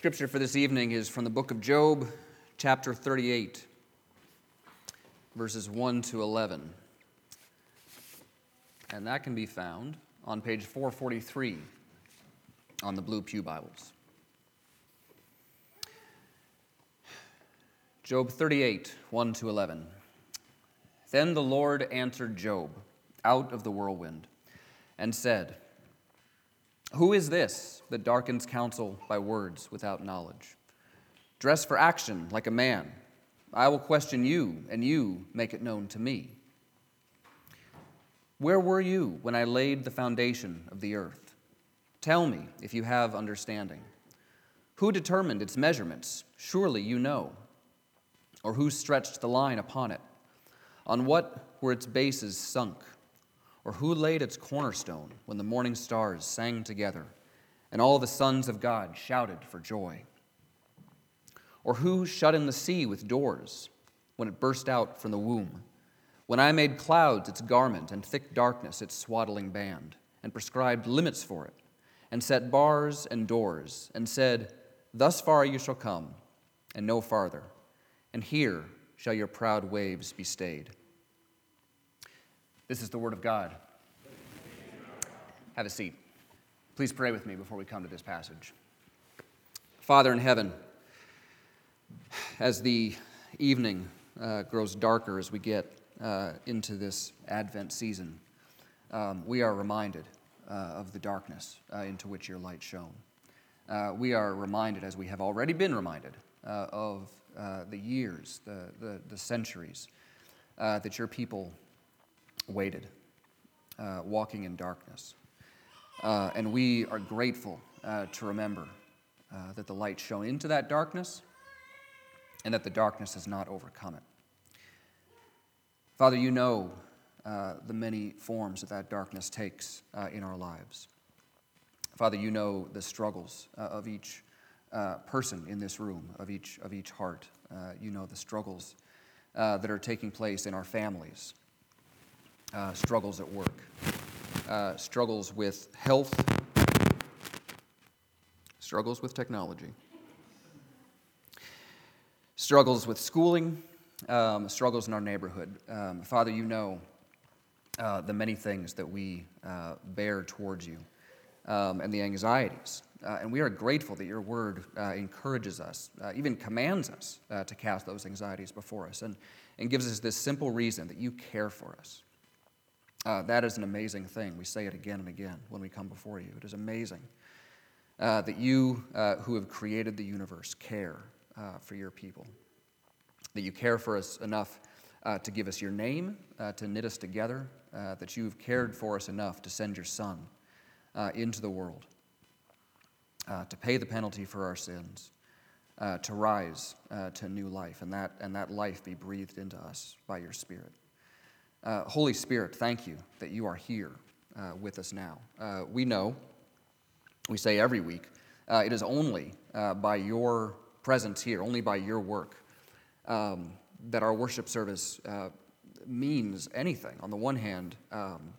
Scripture for this evening is from the book of Job, chapter 38, verses 1 to 11. And that can be found on page 443 on the Blue Pew Bibles. Job 38, 1 to 11. Then the Lord answered Job out of the whirlwind and said, Who is this that darkens counsel by words without knowledge? Dress for action like a man. I will question you, and you make it known to me. Where were you when I laid the foundation of the earth? Tell me if you have understanding. Who determined its measurements? Surely you know. Or who stretched the line upon it? On what were its bases sunk? Or who laid its cornerstone when the morning stars sang together and all the sons of God shouted for joy? Or who shut in the sea with doors when it burst out from the womb? When I made clouds its garment and thick darkness its swaddling band, and prescribed limits for it, and set bars and doors, and said, Thus far you shall come, and no farther, and here shall your proud waves be stayed. This is the word of God. Have a seat. Please pray with me before we come to this passage. Father in heaven, as the evening uh, grows darker as we get uh, into this Advent season, um, we are reminded uh, of the darkness uh, into which your light shone. Uh, we are reminded, as we have already been reminded, uh, of the years, the, the, the centuries that your people waited, walking in darkness. and we are grateful to remember that the light shone into that darkness and that the darkness has not overcome it. Father, you know uh, the many forms that that darkness takes uh, in our lives. Father, you know the struggles uh, of each uh, person in this room, of each, of each heart. Uh, you know the struggles uh, that are taking place in our families, struggles at work, struggles with health, struggles with technology struggles with schooling, um, struggles in our neighborhood. Um, Father, you know uh, the many things that we uh, bear towards you um, and the anxieties. Uh, and we are grateful that your word uh, encourages us, uh, even commands us uh, to cast those anxieties before us, and, and gives us this simple reason that you care for us. That is an amazing thing. We say it again and again when we come before you. It is amazing that you, who have created the universe, care uh, for your people. That you care for us enough uh, to give us your name, uh, to knit us together, uh, that you've cared for us enough to send your Son uh, into the world, uh, to pay the penalty for our sins, to rise to new life, and that, and that life be breathed into us by your Spirit. Holy Spirit, thank you that you are here with us now. we know, we say every week, it is only by your presence here, only by your work, um, that our worship service uh, means anything. On the one hand, um,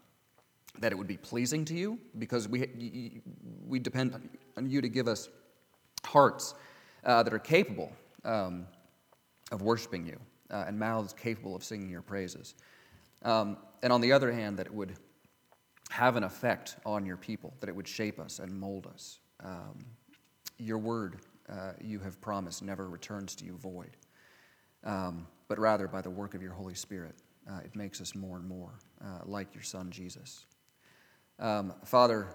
that it would be pleasing to you, because we, we depend on you to give us hearts uh, that are capable um, of worshiping you uh, and mouths capable of singing your praises. Um, and on the other hand, that it would have an effect on your people, that it would shape us and mold us. Um, your word uh, you have promised never returns to you void, um, but rather by the work of your Holy Spirit, uh, it makes us more and more uh, like your Son, Jesus. Um, Father,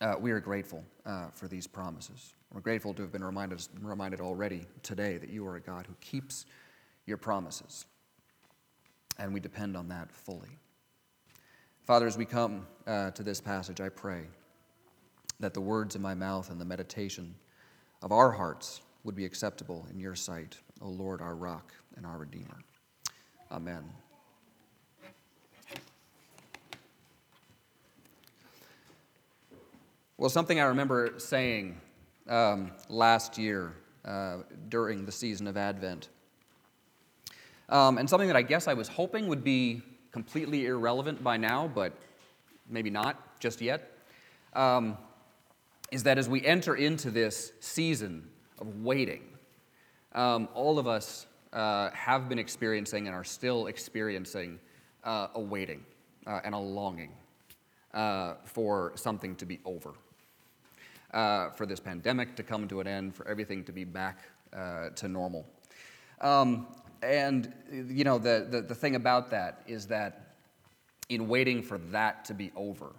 uh, we are grateful uh, for these promises. We're grateful to have been reminded, reminded already today that you are a God who keeps your promises, and we depend on that fully. Father, as we come uh, to this passage, I pray that the words of my mouth and the meditation of our hearts would be acceptable in your sight, O Lord, our rock and our Redeemer. Amen. Well, something I remember saying um, last year uh, during the season of Advent, um, and something that I guess I was hoping would be completely irrelevant by now, but maybe not just yet. Um, is that as we enter into this season of waiting, um, all of us uh, have been experiencing and are still experiencing uh, a waiting uh, and a longing uh, for something to be over, uh, for this pandemic to come to an end, for everything to be back uh, to normal. Um, and, you know, the, the, the, thing about that is that in waiting for that to be over,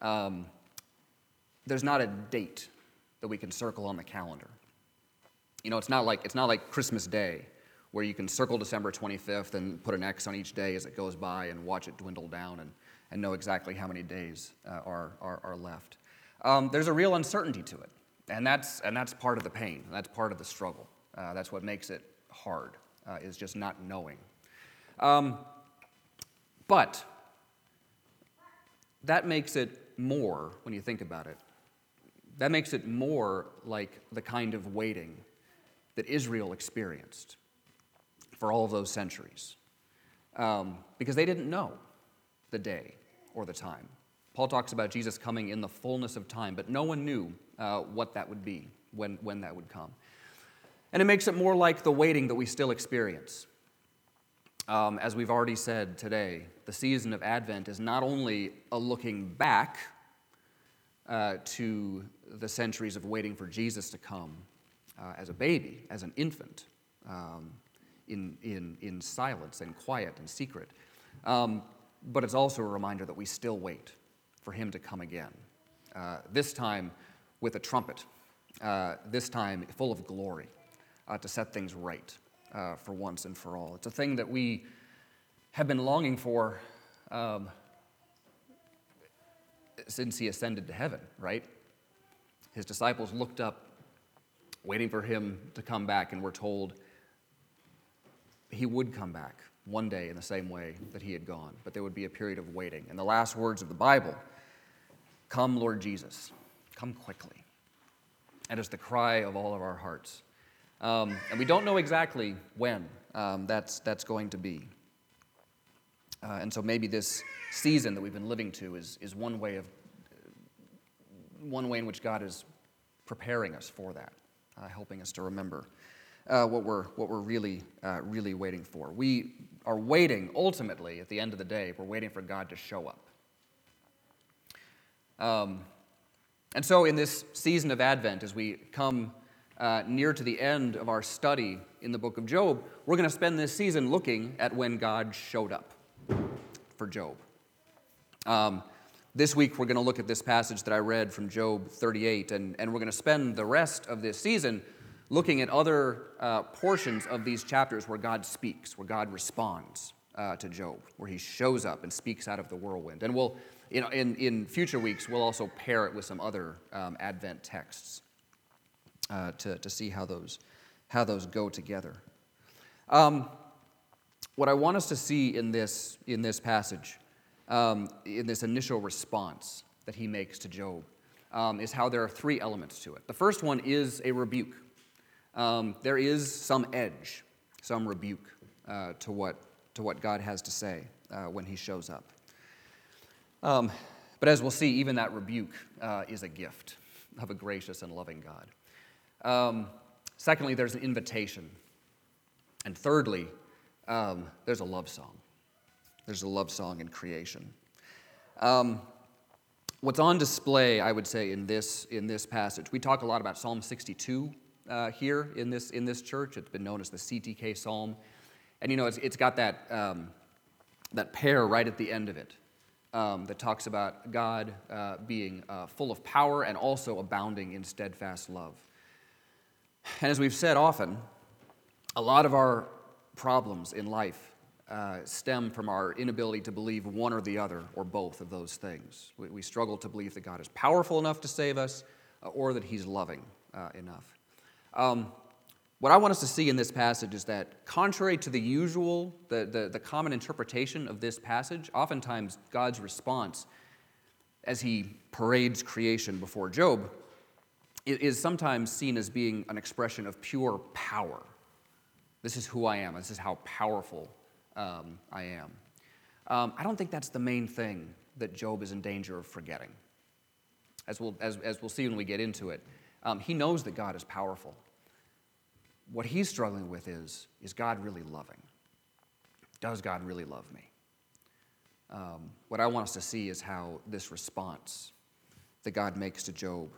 um, there's not a date that we can circle on the calendar. You know, it's not like, it's not like Christmas Day where you can circle December 25th and put an X on each day as it goes by and watch it dwindle down and, and know exactly how many days uh, are, are, are, left. Um, there's a real uncertainty to it, and that's, and that's part of the pain, that's part of the struggle. Uh, that's what makes it hard, uh, is just not knowing. Um, but that makes it more, when you think about it, that makes it more like the kind of waiting that Israel experienced for all of those centuries um, because they didn't know the day or the time. Paul talks about Jesus coming in the fullness of time, but no one knew uh, what that would be, when, when that would come. And it makes it more like the waiting that we still experience. Um, as we've already said today, the season of Advent is not only a looking back uh, to the centuries of waiting for Jesus to come uh, as a baby, as an infant, um, in, in, in silence and quiet and secret. Um, but it's also a reminder that we still wait for him to come again. Uh, this time with a trumpet, uh, this time full of glory, uh, to set things right uh, for once and for all. It's a thing that we have been longing for um, since he ascended to heaven, right? His disciples looked up, waiting for him to come back, and were told he would come back one day in the same way that he had gone, but there would be a period of waiting. And the last words of the Bible Come, Lord Jesus, come quickly. And it's the cry of all of our hearts. Um, and we don't know exactly when um, that's, that's going to be. Uh, and so maybe this season that we've been living to is, is one way of one way in which God is preparing us for that, uh, helping us to remember uh, what we're what we're really uh, really waiting for. We are waiting ultimately at the end of the day. We're waiting for God to show up. Um, and so, in this season of Advent, as we come uh, near to the end of our study in the book of Job, we're going to spend this season looking at when God showed up for Job. Um, this week, we're going to look at this passage that I read from Job 38, and, and we're going to spend the rest of this season looking at other uh, portions of these chapters where God speaks, where God responds uh, to Job, where he shows up and speaks out of the whirlwind. And we'll, in, in, in future weeks, we'll also pair it with some other um, Advent texts uh, to, to see how those, how those go together. Um, what I want us to see in this, in this passage, um, in this initial response that he makes to Job, um, is how there are three elements to it. The first one is a rebuke. Um, there is some edge, some rebuke uh, to, what, to what God has to say uh, when he shows up. Um, but as we'll see, even that rebuke uh, is a gift of a gracious and loving God. Um, secondly, there's an invitation. And thirdly, um, there's a love song. There's a love song in creation. Um, what's on display, I would say, in this, in this passage, we talk a lot about Psalm 62 uh, here in this, in this church. It's been known as the CTK Psalm. And you know, it's, it's got that, um, that pair right at the end of it um, that talks about God uh, being uh, full of power and also abounding in steadfast love. And as we've said often, a lot of our problems in life uh, stem from our inability to believe one or the other or both of those things. We, we struggle to believe that God is powerful enough to save us uh, or that He's loving uh, enough. Um, what I want us to see in this passage is that, contrary to the usual, the, the, the common interpretation of this passage, oftentimes God's response as He parades creation before Job is sometimes seen as being an expression of pure power this is who I am. This is how powerful um, I am. Um, I don't think that's the main thing that Job is in danger of forgetting. as we'll, as, as we'll see when we get into it, um, he knows that God is powerful. What he's struggling with is is God really loving? Does God really love me? Um, what I want us to see is how this response that God makes to Job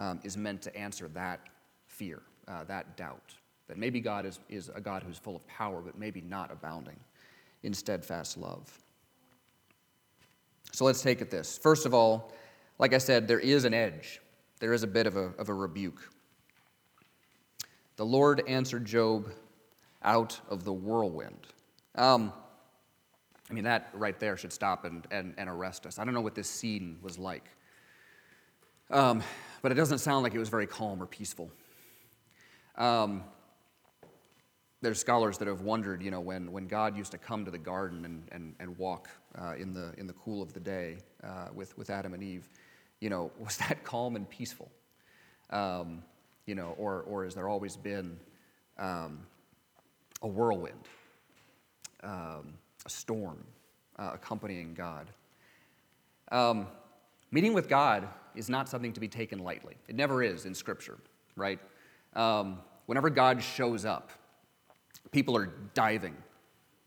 um, is meant to answer that fear, uh, that doubt, that maybe God is, is a God who's full of power, but maybe not abounding in steadfast love. So let's take it this. First of all, like I said, there is an edge, there is a bit of a, of a rebuke. The Lord answered Job out of the whirlwind. Um, I mean, that right there should stop and, and, and arrest us. I don't know what this scene was like, um, but it doesn't sound like it was very calm or peaceful. Um, there's scholars that have wondered, you know, when, when God used to come to the garden and, and, and walk uh, in, the, in the cool of the day uh, with, with Adam and Eve, you know, was that calm and peaceful? Um, you know, or, or has there always been um, a whirlwind, um, a storm uh, accompanying God? Um, meeting with God is not something to be taken lightly. It never is in Scripture, right? Um, whenever God shows up, people are diving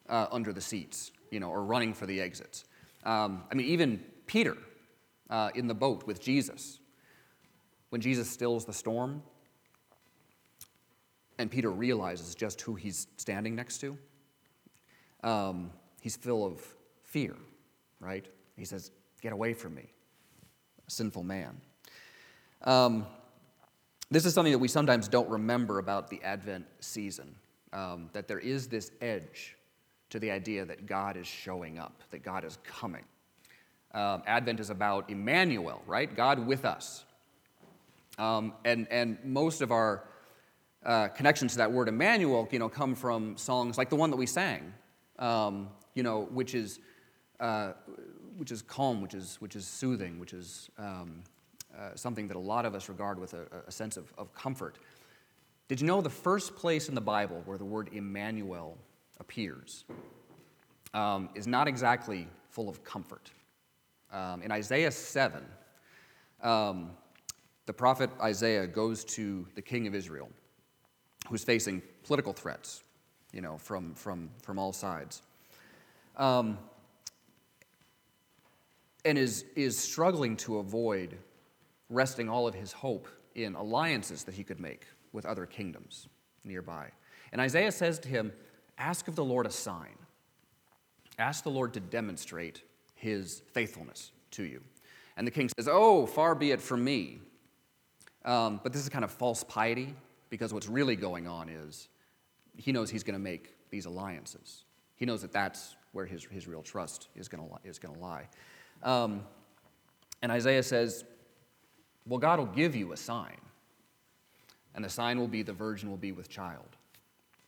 uh, under the seats, you know, or running for the exits. Um, I mean, even Peter uh, in the boat with Jesus, when Jesus stills the storm, and Peter realizes just who he's standing next to, um, he's full of fear, right? He says, Get away from me, sinful man. Um, this is something that we sometimes don't remember about the Advent season um, that there is this edge to the idea that God is showing up, that God is coming. Um, Advent is about Emmanuel, right? God with us. Um, and, and most of our uh, connections to that word Emmanuel, you know, come from songs like the one that we sang, um, you know, which is, uh, which is calm, which is, which is soothing, which is um, uh, something that a lot of us regard with a, a sense of, of comfort. Did you know the first place in the Bible where the word Emmanuel appears um, is not exactly full of comfort? Um, in Isaiah 7, um, the prophet Isaiah goes to the king of Israel, who's facing political threats, you know, from, from, from all sides, um, and is, is struggling to avoid resting all of his hope in alliances that he could make with other kingdoms nearby. And Isaiah says to him, Ask of the Lord a sign. Ask the Lord to demonstrate his faithfulness to you. And the king says, Oh, far be it from me. Um, but this is kind of false piety because what's really going on is he knows he's going to make these alliances. He knows that that's where his, his real trust is going to is going to lie. Um, and Isaiah says, Well, God will give you a sign. And the sign will be the virgin will be with child,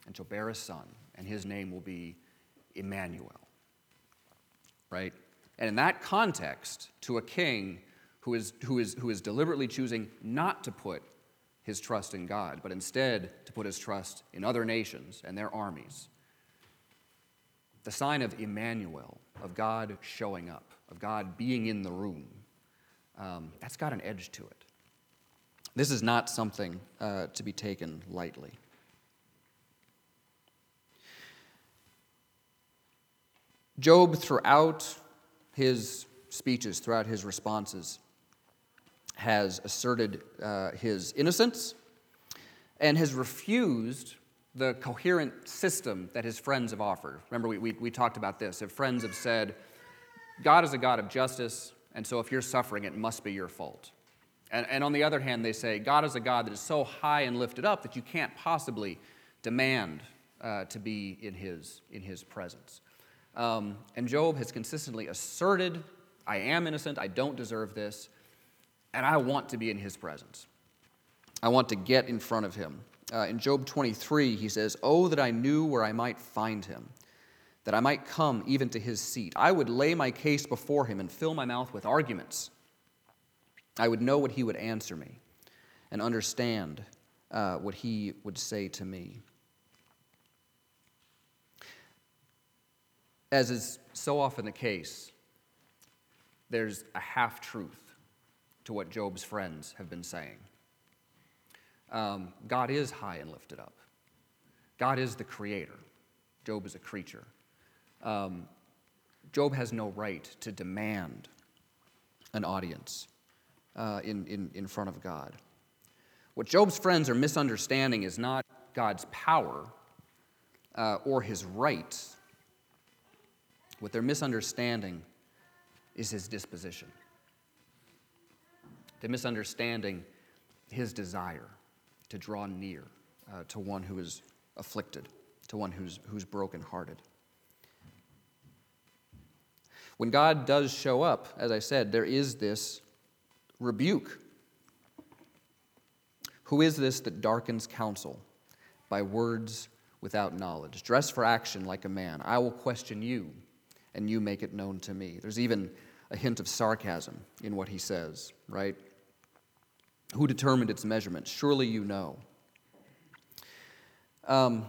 and she'll bear a son, and his name will be Emmanuel. Right? And in that context, to a king who is, who is, who is deliberately choosing not to put his trust in God, but instead to put his trust in other nations and their armies, the sign of Emmanuel, of God showing up, of God being in the room, um, that's got an edge to it. This is not something uh, to be taken lightly. Job, throughout his speeches, throughout his responses, has asserted uh, his innocence and has refused the coherent system that his friends have offered. Remember, we, we, we talked about this. If friends have said, God is a God of justice, and so if you're suffering, it must be your fault. And, and on the other hand, they say God is a God that is so high and lifted up that you can't possibly demand uh, to be in his, in his presence. Um, and Job has consistently asserted, I am innocent, I don't deserve this, and I want to be in his presence. I want to get in front of him. Uh, in Job 23, he says, Oh, that I knew where I might find him, that I might come even to his seat. I would lay my case before him and fill my mouth with arguments. I would know what he would answer me and understand uh, what he would say to me. As is so often the case, there's a half truth to what Job's friends have been saying. Um, God is high and lifted up. God is the creator. Job is a creature. Um, Job has no right to demand an audience uh, in, in, in front of God. What Job's friends are misunderstanding is not God's power uh, or his rights. What they're misunderstanding is his disposition. They're misunderstanding his desire to draw near uh, to one who is afflicted, to one who's, who's brokenhearted. When God does show up, as I said, there is this rebuke. Who is this that darkens counsel by words without knowledge? Dress for action like a man. I will question you, and you make it known to me. There's even a hint of sarcasm in what he says, right? Who determined its measurement? Surely you know. Um,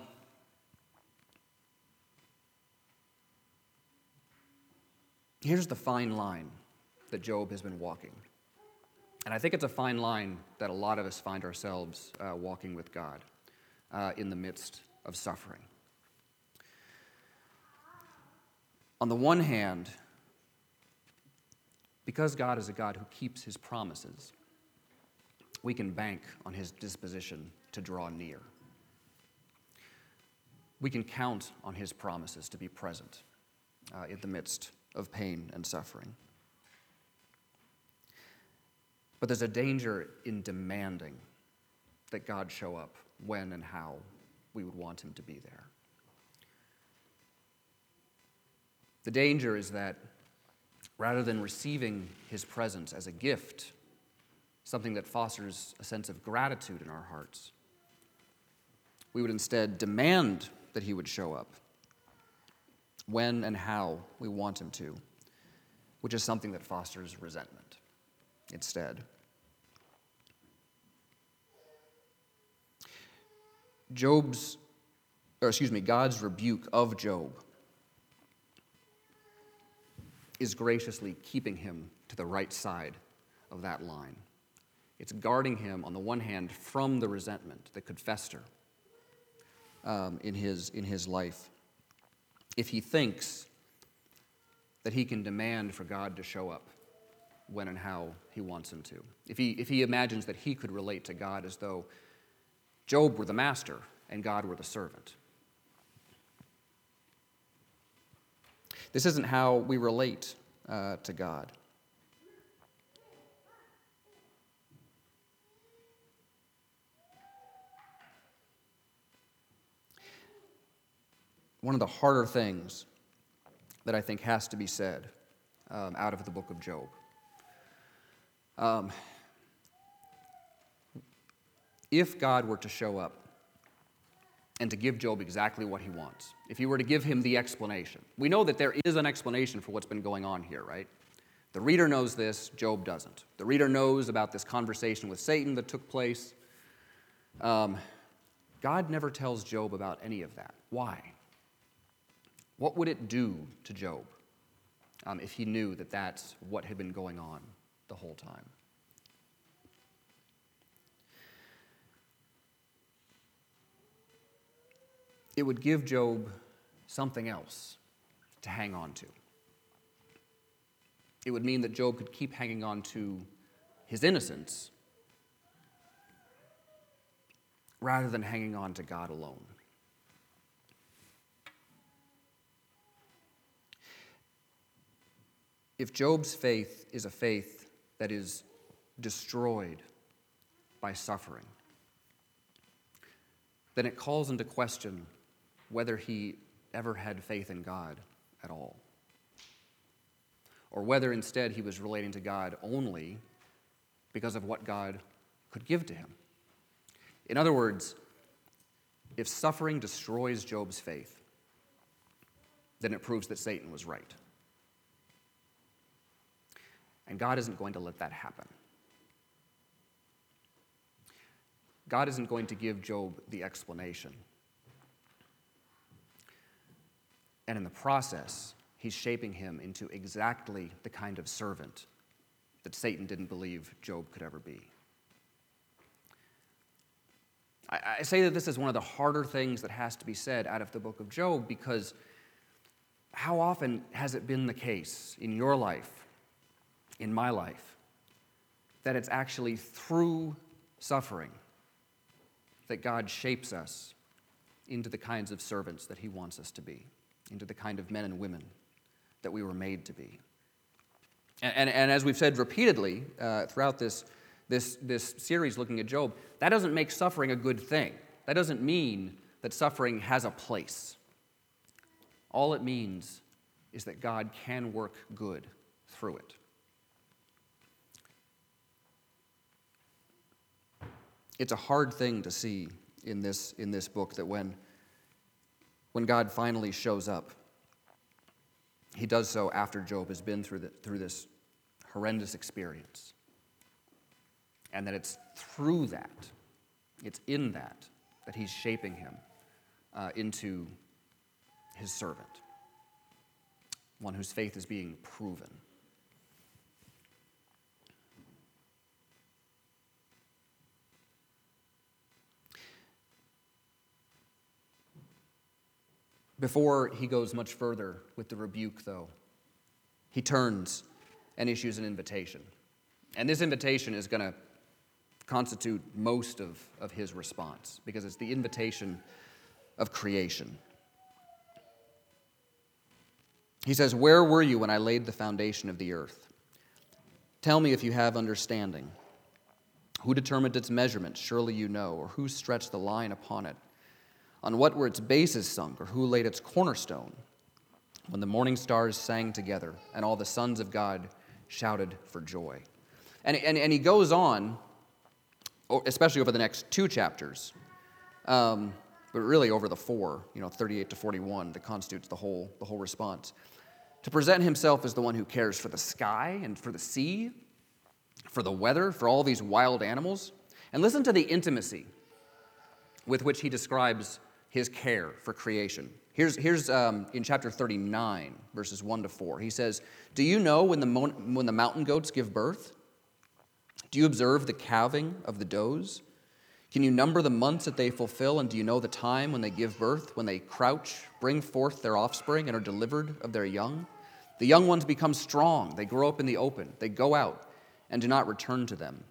here's the fine line that Job has been walking. And I think it's a fine line that a lot of us find ourselves uh, walking with God uh, in the midst of suffering. On the one hand, because God is a God who keeps his promises, we can bank on his disposition to draw near. We can count on his promises to be present uh, in the midst of pain and suffering. But there's a danger in demanding that God show up when and how we would want him to be there. The danger is that rather than receiving his presence as a gift, something that fosters a sense of gratitude in our hearts, we would instead demand that he would show up when and how we want him to, which is something that fosters resentment instead. Job's, or excuse me, God's rebuke of Job is graciously keeping him to the right side of that line. It's guarding him, on the one hand, from the resentment that could fester um, in, his, in his life. If he thinks that he can demand for God to show up when and how he wants him to, if he, if he imagines that he could relate to God as though Job were the master and God were the servant. This isn't how we relate uh, to God. One of the harder things that I think has to be said um, out of the book of Job. Um, if God were to show up and to give Job exactly what he wants, if he were to give him the explanation, we know that there is an explanation for what's been going on here, right? The reader knows this, Job doesn't. The reader knows about this conversation with Satan that took place. Um, God never tells Job about any of that. Why? What would it do to Job um, if he knew that that's what had been going on the whole time? it would give Job something else to hang on to. It would mean that Job could keep hanging on to his innocence rather than hanging on to God alone. If Job's faith is a faith that is destroyed by suffering, then it calls into question whether he ever had faith in God at all, or whether instead he was relating to God only because of what God could give to him. In other words, if suffering destroys Job's faith, then it proves that Satan was right. And God isn't going to let that happen. God isn't going to give Job the explanation And in the process, he's shaping him into exactly the kind of servant that Satan didn't believe Job could ever be. I, say that this is one of the harder things that has to be said out of the book of Job because how often has it been the case in your life, in my life, that it's actually through suffering that God shapes us into the kinds of servants that He wants us to be, into the kind of men and women that we were made to be. And, and, and as we've said repeatedly uh, throughout this, this, this series looking at Job, that doesn't make suffering a good thing. That doesn't mean that suffering has a place. All it means is that God can work good through it. It's a hard thing to see in this, in this book that when, when God finally shows up, he does so after Job has been through, the, through this horrendous experience. And that it's through that, it's in that, that he's shaping him uh, into his servant, one whose faith is being proven. Before he goes much further with the rebuke, though, he turns and issues an invitation. And this invitation is going to constitute most of, of his response because it's the invitation of creation. He says, Where were you when I laid the foundation of the earth? Tell me if you have understanding. Who determined its measurements? Surely you know. Or who stretched the line upon it? On what were its bases sunk, or who laid its cornerstone? When the morning stars sang together, and all the sons of God shouted for joy. And, and, and he goes on, especially over the next two chapters, um, but really over the four, you know, 38 to 41, that constitutes the whole, the whole response, to present himself as the one who cares for the sky and for the sea, for the weather, for all these wild animals. And listen to the intimacy with which he describes his care for creation. Here's, here's um, in chapter 39, verses 1 to 4. He says, Do you know when the, mon- when the mountain goats give birth? Do you observe the calving of the does? Can you number the months that they fulfill? And do you know the time when they give birth, when they crouch, bring forth their offspring, and are delivered of their young? The young ones become strong. They grow up in the open. They go out and do not return to them.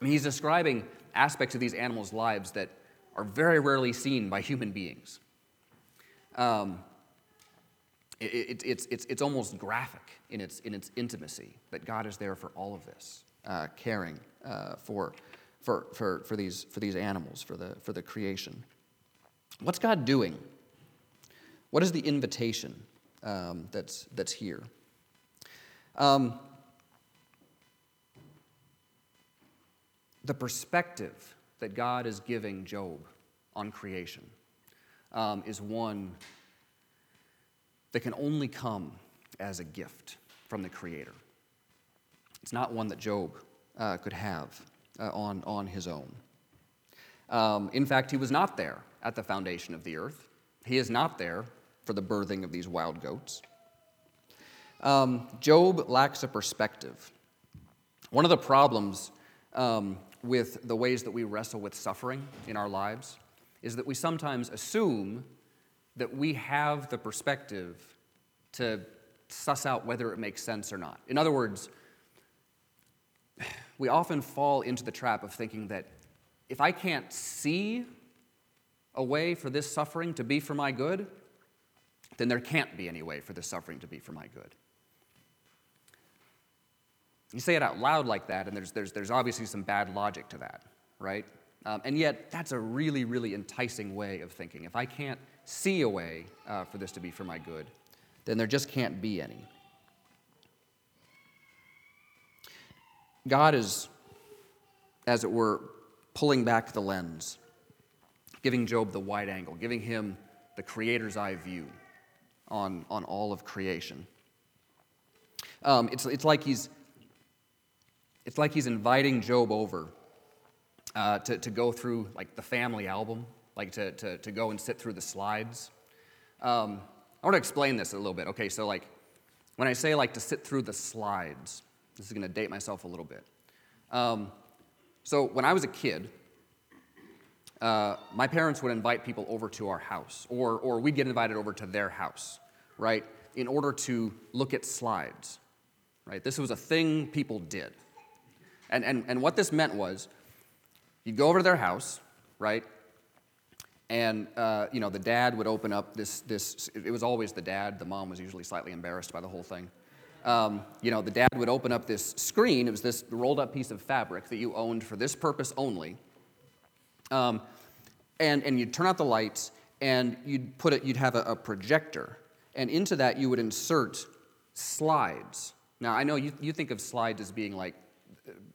I mean, he's describing aspects of these animals' lives that are very rarely seen by human beings. Um, it, it, it's, it's, it's almost graphic in its, in its intimacy that God is there for all of this, uh, caring uh, for, for, for, for, these, for these animals, for the, for the creation. What's God doing? What is the invitation um, that's, that's here? Um, the perspective that God is giving Job on creation um, is one that can only come as a gift from the Creator. It's not one that Job uh, could have uh, on, on his own. Um, in fact, he was not there at the foundation of the earth. He is not there for the birthing of these wild goats. Um, Job lacks a perspective. One of the problems um, with the ways that we wrestle with suffering in our lives is that we sometimes assume that we have the perspective to suss out whether it makes sense or not. In other words, we often fall into the trap of thinking that if I can't see a way for this suffering to be for my good, then there can't be any way for this suffering to be for my good. You say it out loud like that, and there's, there's, there's obviously some bad logic to that, right? Um, and yet, that's a really, really enticing way of thinking. If I can't see a way uh, for this to be for my good, then there just can't be any. God is, as it were, pulling back the lens, giving Job the wide angle, giving him the Creator's eye view on, on all of creation. Um, it's, it's like he's it's like he's inviting Job over uh, to, to go through like the family album, like to, to, to go and sit through the slides. Um, I want to explain this a little bit. Okay, so like when I say like to sit through the slides, This is going to date myself a little bit. Um, so, when I was a kid, uh, my parents would invite people over to our house, or, or we'd get invited over to their house, right, in order to look at slides, right? This was a thing people did. And, and, and what this meant was you'd go over to their house, right, and uh, you know the dad would open up this, this, it was always the dad, the mom was usually slightly embarrassed by the whole thing. Um, you know, the dad would open up this screen, it was this rolled up piece of fabric that you owned for this purpose only. Um, and, and you'd turn out the lights and you'd put it, you'd have a, a projector. And into that you would insert slides. Now I know you, you think of slides as being like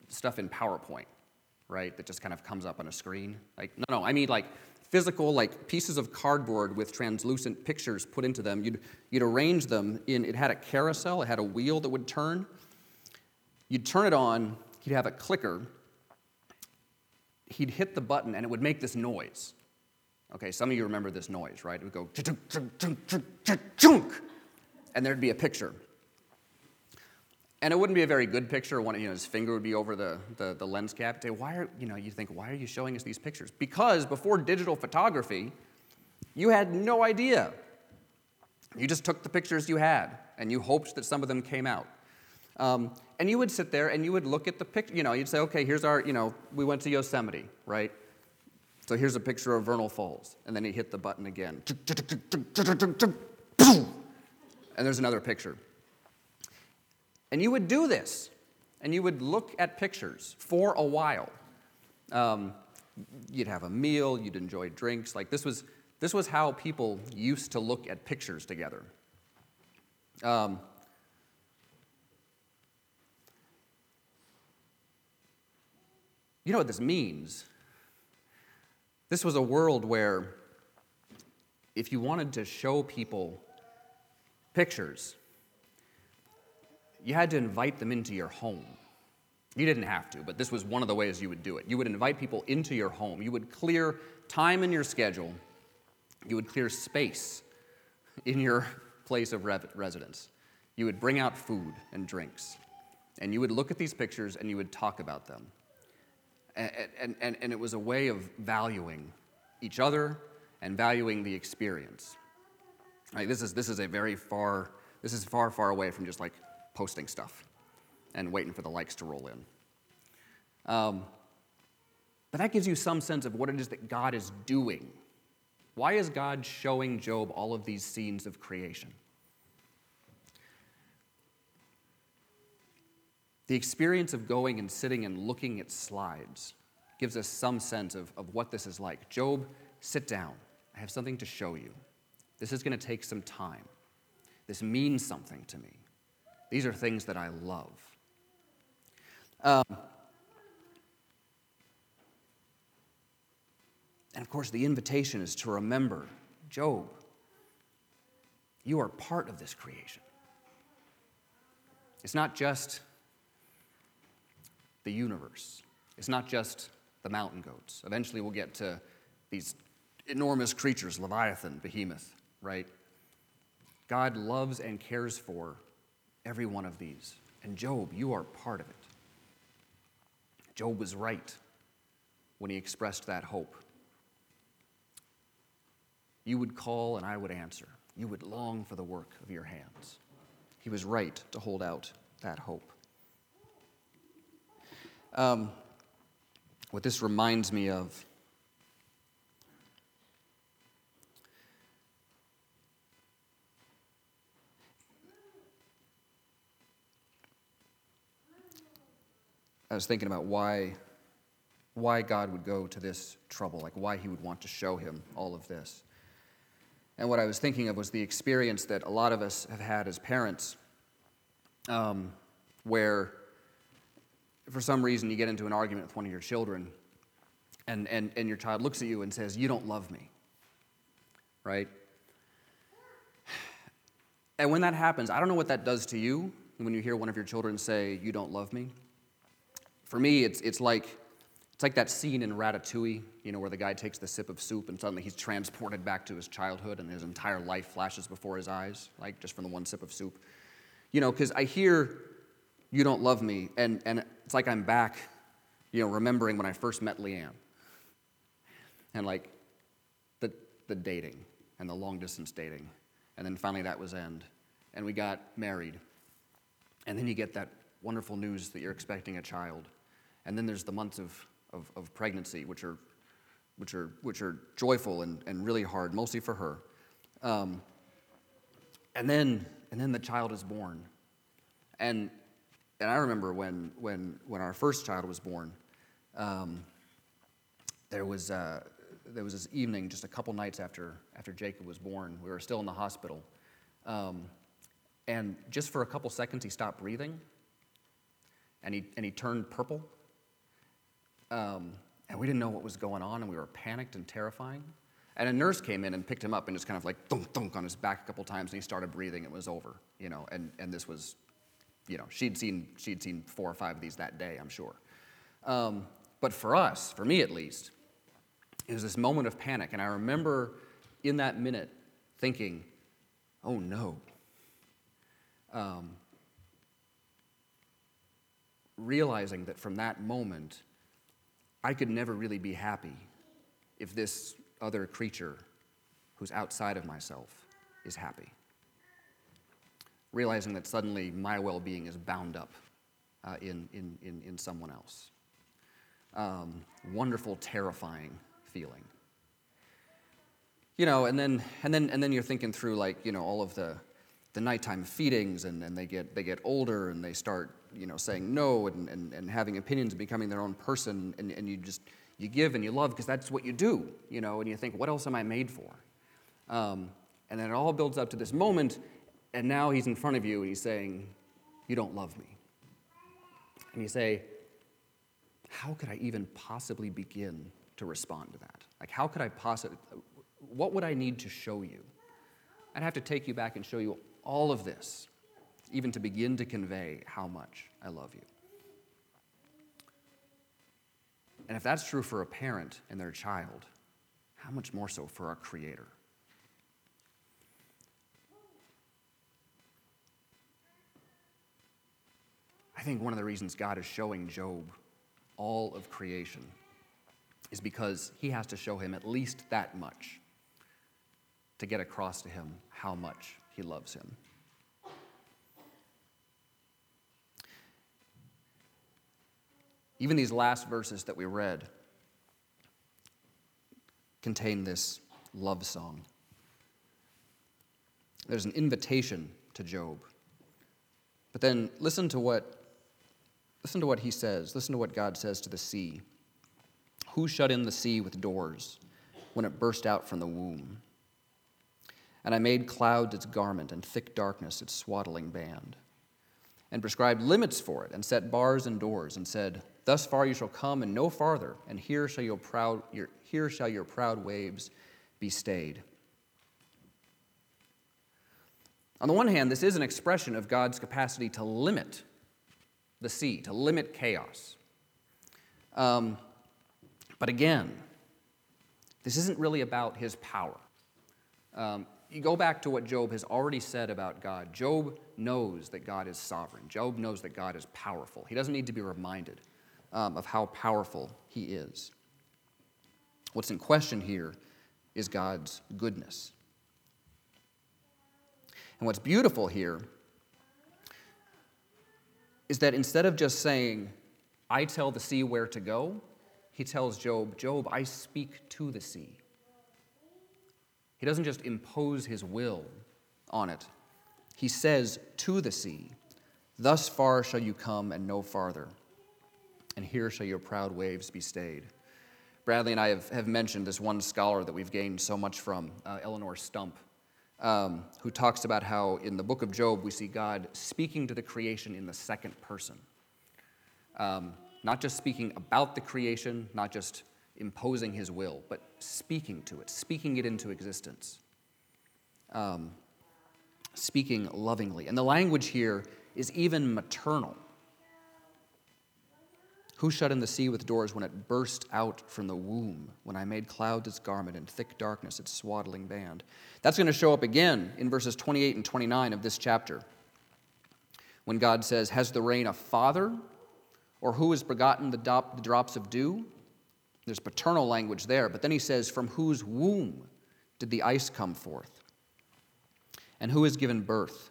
stuff in PowerPoint, right? That just kind of comes up on a screen. Like, no, no, I mean like physical, like pieces of cardboard with translucent pictures put into them. You'd, you'd arrange them in, it had a carousel, it had a wheel that would turn. You'd turn it on, you'd have a clicker. He'd hit the button and it would make this noise. Okay, some of you remember this noise, right? It would go and there'd be a picture. And it wouldn't be a very good picture. One, you know, his finger would be over the, the, the lens cap. Say, why are, you know, you think, why are you showing us these pictures? Because before digital photography, you had no idea. You just took the pictures you had, and you hoped that some of them came out. Um, and you would sit there and you would look at the picture. You know, you'd say, okay, here's our, you know, we went to Yosemite, right? So here's a picture of Vernal Falls. And then he hit the button again. And there's another picture. And you would do this, and you would look at pictures for a while. Um, you'd have a meal, you'd enjoy drinks. Like this was, this was how people used to look at pictures together. Um, you know what this means? This was a world where if you wanted to show people pictures, you had to invite them into your home. You didn't have to, but this was one of the ways you would do it. You would invite people into your home. You would clear time in your schedule. You would clear space in your place of residence. You would bring out food and drinks. And you would look at these pictures and you would talk about them. And, and, and, it was a way of valuing each other and valuing the experience. Like this, is, this is a very far, this is far, far away from just like posting stuff and waiting for the likes to roll in. Um, but that gives you some sense of what it is that God is doing. Why is God showing Job all of these scenes of creation? The experience of going and sitting and looking at slides gives us some sense of, of what this is like. Job, sit down. I have something to show you. This is going to take some time. This means something to me. These are things that I love. Um, and of course, the invitation is to remember Job, you are part of this creation. It's not just the universe, it's not just the mountain goats. Eventually, we'll get to these enormous creatures Leviathan, Behemoth, right? God loves and cares for every one of these. And Job, you are part of it. Job was right when he expressed that hope. You would call and I would answer. You would long for the work of your hands. He was right to hold out that hope. Um, what this reminds me of I was thinking about why, why God would go to this trouble, like why he would want to show him all of this. And what I was thinking of was the experience that a lot of us have had as parents, um, where for some reason you get into an argument with one of your children, and, and, and your child looks at you and says, You don't love me. Right? And when that happens, I don't know what that does to you when you hear one of your children say, You don't love me. For me, it's, it's, like, it's like that scene in Ratatouille, you know, where the guy takes the sip of soup and suddenly he's transported back to his childhood and his entire life flashes before his eyes, like just from the one sip of soup. You know, because I hear You don't love me. And, and it's like I'm back, you know, remembering when I first met Leanne. And like the, the dating and the long distance dating. And then finally that was end. And we got married. And then you get that wonderful news that you're expecting a child. And then there's the months of, of, of pregnancy, which are, which, are, which are joyful and, and really hard, mostly for her. Um, and, then, and then the child is born. And, and I remember when, when, when our first child was born, um, there, was, uh, there was this evening, just a couple nights after, after Jacob was born, we were still in the hospital. Um, and just for a couple seconds, he stopped breathing and he, and he turned purple. Um, and we didn't know what was going on, and we were panicked and terrifying. And a nurse came in and picked him up and just kind of like thunk, thunk on his back a couple times, and he started breathing. It was over, you know. And, and this was, you know, she'd seen, she'd seen four or five of these that day, I'm sure. Um, but for us, for me at least, it was this moment of panic. And I remember in that minute thinking, oh no. Um, realizing that from that moment, I could never really be happy if this other creature who's outside of myself is happy. Realizing that suddenly my well being is bound up uh, in, in, in, in, someone else. Um, wonderful, terrifying feeling. You know, and then, and, then, and then you're thinking through, like, you know, all of the, the nighttime feedings, and, and they, get, they get older and they start you know, saying no and, and, and having opinions and becoming their own person, and, and you just, you give and you love because that's what you do, you know, and you think, what else am I made for? Um, and then it all builds up to this moment, and now he's in front of you and he's saying, You don't love me. And you say, How could I even possibly begin to respond to that? Like, how could I possibly, what would I need to show you? I'd have to take you back and show you all of this even to begin to convey how much I love you. And if that's true for a parent and their child, how much more so for our Creator? I think one of the reasons God is showing Job all of creation is because he has to show him at least that much to get across to him how much he loves him. Even these last verses that we read contain this love song. There's an invitation to Job. But then listen to what listen to what he says. Listen to what God says to the sea. Who shut in the sea with doors when it burst out from the womb? And I made clouds its garment and thick darkness its swaddling band, and prescribed limits for it, and set bars and doors, and said, Thus far you shall come and no farther, and here shall your proud, your, here shall your proud waves be stayed. On the one hand, this is an expression of God's capacity to limit the sea, to limit chaos. Um, but again, this isn't really about his power. Um, you go back to what Job has already said about God. Job knows that God is sovereign. Job knows that God is powerful. He doesn't need to be reminded um, of how powerful he is. What's in question here is God's goodness. And what's beautiful here is that instead of just saying, I tell the sea where to go, he tells Job, Job, I speak to the sea. He doesn't just impose his will on it, he says to the sea, Thus far shall you come and no farther and here shall your proud waves be stayed. Bradley and I have, have mentioned this one scholar that we've gained so much from, uh, Eleonore Stump, um, who talks about how in the book of Job we see God speaking to the creation in the second person. Um, not just speaking about the creation, not just imposing his will, but speaking to it, speaking it into existence. Um, speaking lovingly. And the language here is even maternal. Who shut in the sea with doors when it burst out from the womb, when I made clouds its garment and thick darkness its swaddling band? That's going to show up again in verses 28 and 29 of this chapter. When God says, Has the rain a father? Or who has begotten the, the drops of dew? There's paternal language there, but then he says, From whose womb did the ice come forth? And who has given birth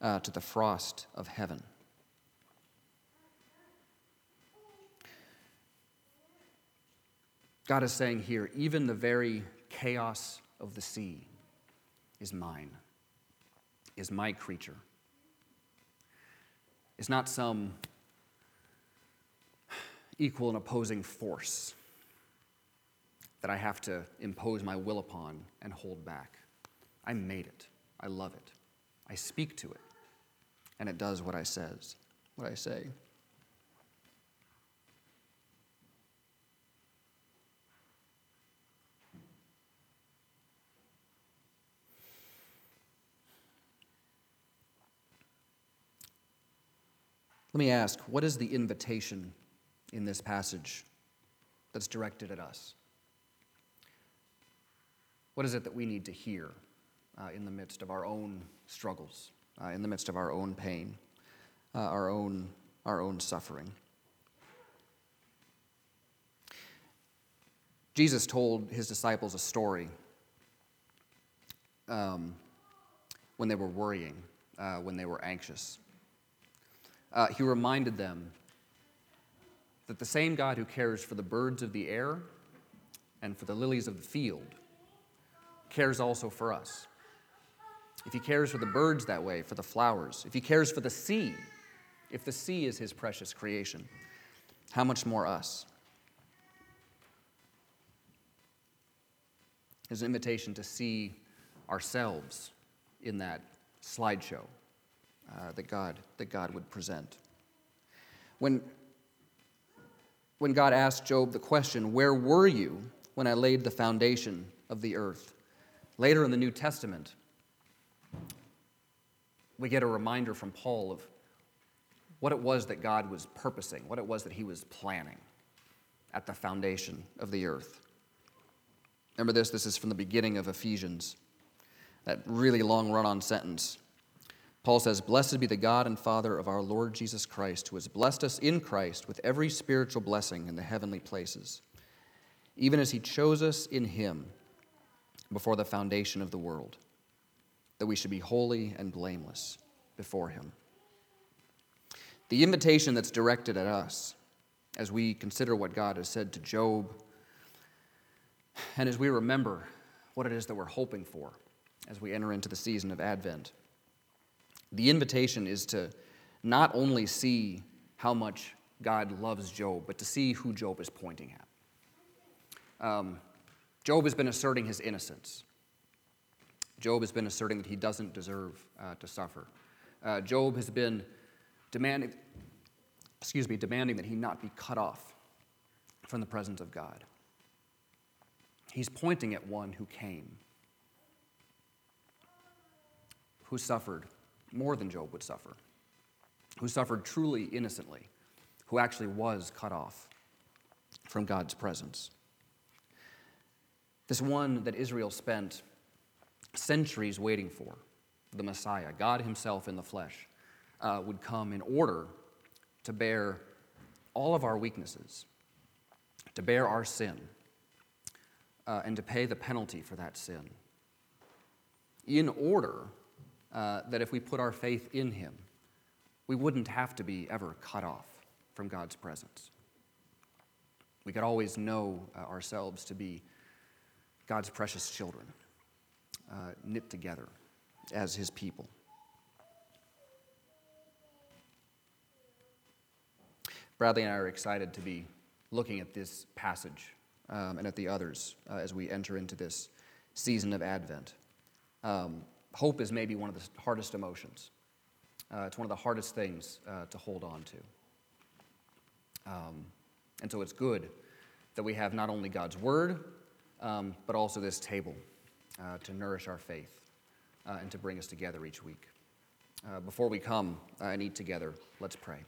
uh, to the frost of heaven? God is saying here, even the very chaos of the sea is mine, is my creature. Is not some equal and opposing force that I have to impose my will upon and hold back. I made it. I love it. I speak to it. And it does what I says, what I say. Let me ask what is the invitation in this passage that's directed at us? What is it that we need to hear uh, in the midst of our own struggles, uh, in the midst of our own pain, uh, our, own, our own suffering? Jesus told his disciples a story um, when they were worrying, uh, when they were anxious uh, he reminded them that the same God who cares for the birds of the air and for the lilies of the field cares also for us. If he cares for the birds that way, for the flowers, if he cares for the sea, if the sea is his precious creation, how much more us? His invitation to see ourselves in that slideshow uh, that, God, that God would present. When, when God asked Job the question, Where were you when I laid the foundation of the earth? Later in the New Testament, we get a reminder from Paul of what it was that God was purposing, what it was that he was planning at the foundation of the earth. Remember this, this is from the beginning of Ephesians, that really long run on sentence. Paul says, Blessed be the God and Father of our Lord Jesus Christ, who has blessed us in Christ with every spiritual blessing in the heavenly places, even as he chose us in him before the foundation of the world, that we should be holy and blameless before him. The invitation that's directed at us as we consider what God has said to Job, and as we remember what it is that we're hoping for as we enter into the season of Advent the invitation is to not only see how much God loves Job, but to see who Job is pointing at. Um, Job has been asserting his innocence. Job has been asserting that he doesn't deserve uh, to suffer. Uh, Job has been demanding, excuse me, demanding that he not be cut off from the presence of God. He's pointing at one who came, who suffered more than Job would suffer, who suffered truly innocently, who actually was cut off from God's presence. This one that Israel spent centuries waiting for, the Messiah, God Himself in the flesh, uh, would come in order to bear all of our weaknesses, to bear our sin, uh, and to pay the penalty for that sin, in order uh, that if we put our faith in Him, we wouldn't have to be ever cut off from God's presence. We could always know uh, ourselves to be God's precious children, uh, knit together as His people. Bradley and I are excited to be looking at this passage um, and at the others uh, as we enter into this season of Advent. Um, hope is maybe one of the hardest emotions. Uh, it's one of the hardest things uh, to hold on to. Um, and so it's good that we have not only God's Word, um, but also this table uh, to nourish our faith uh, and to bring us together each week. Uh, before we come and eat together, let's pray.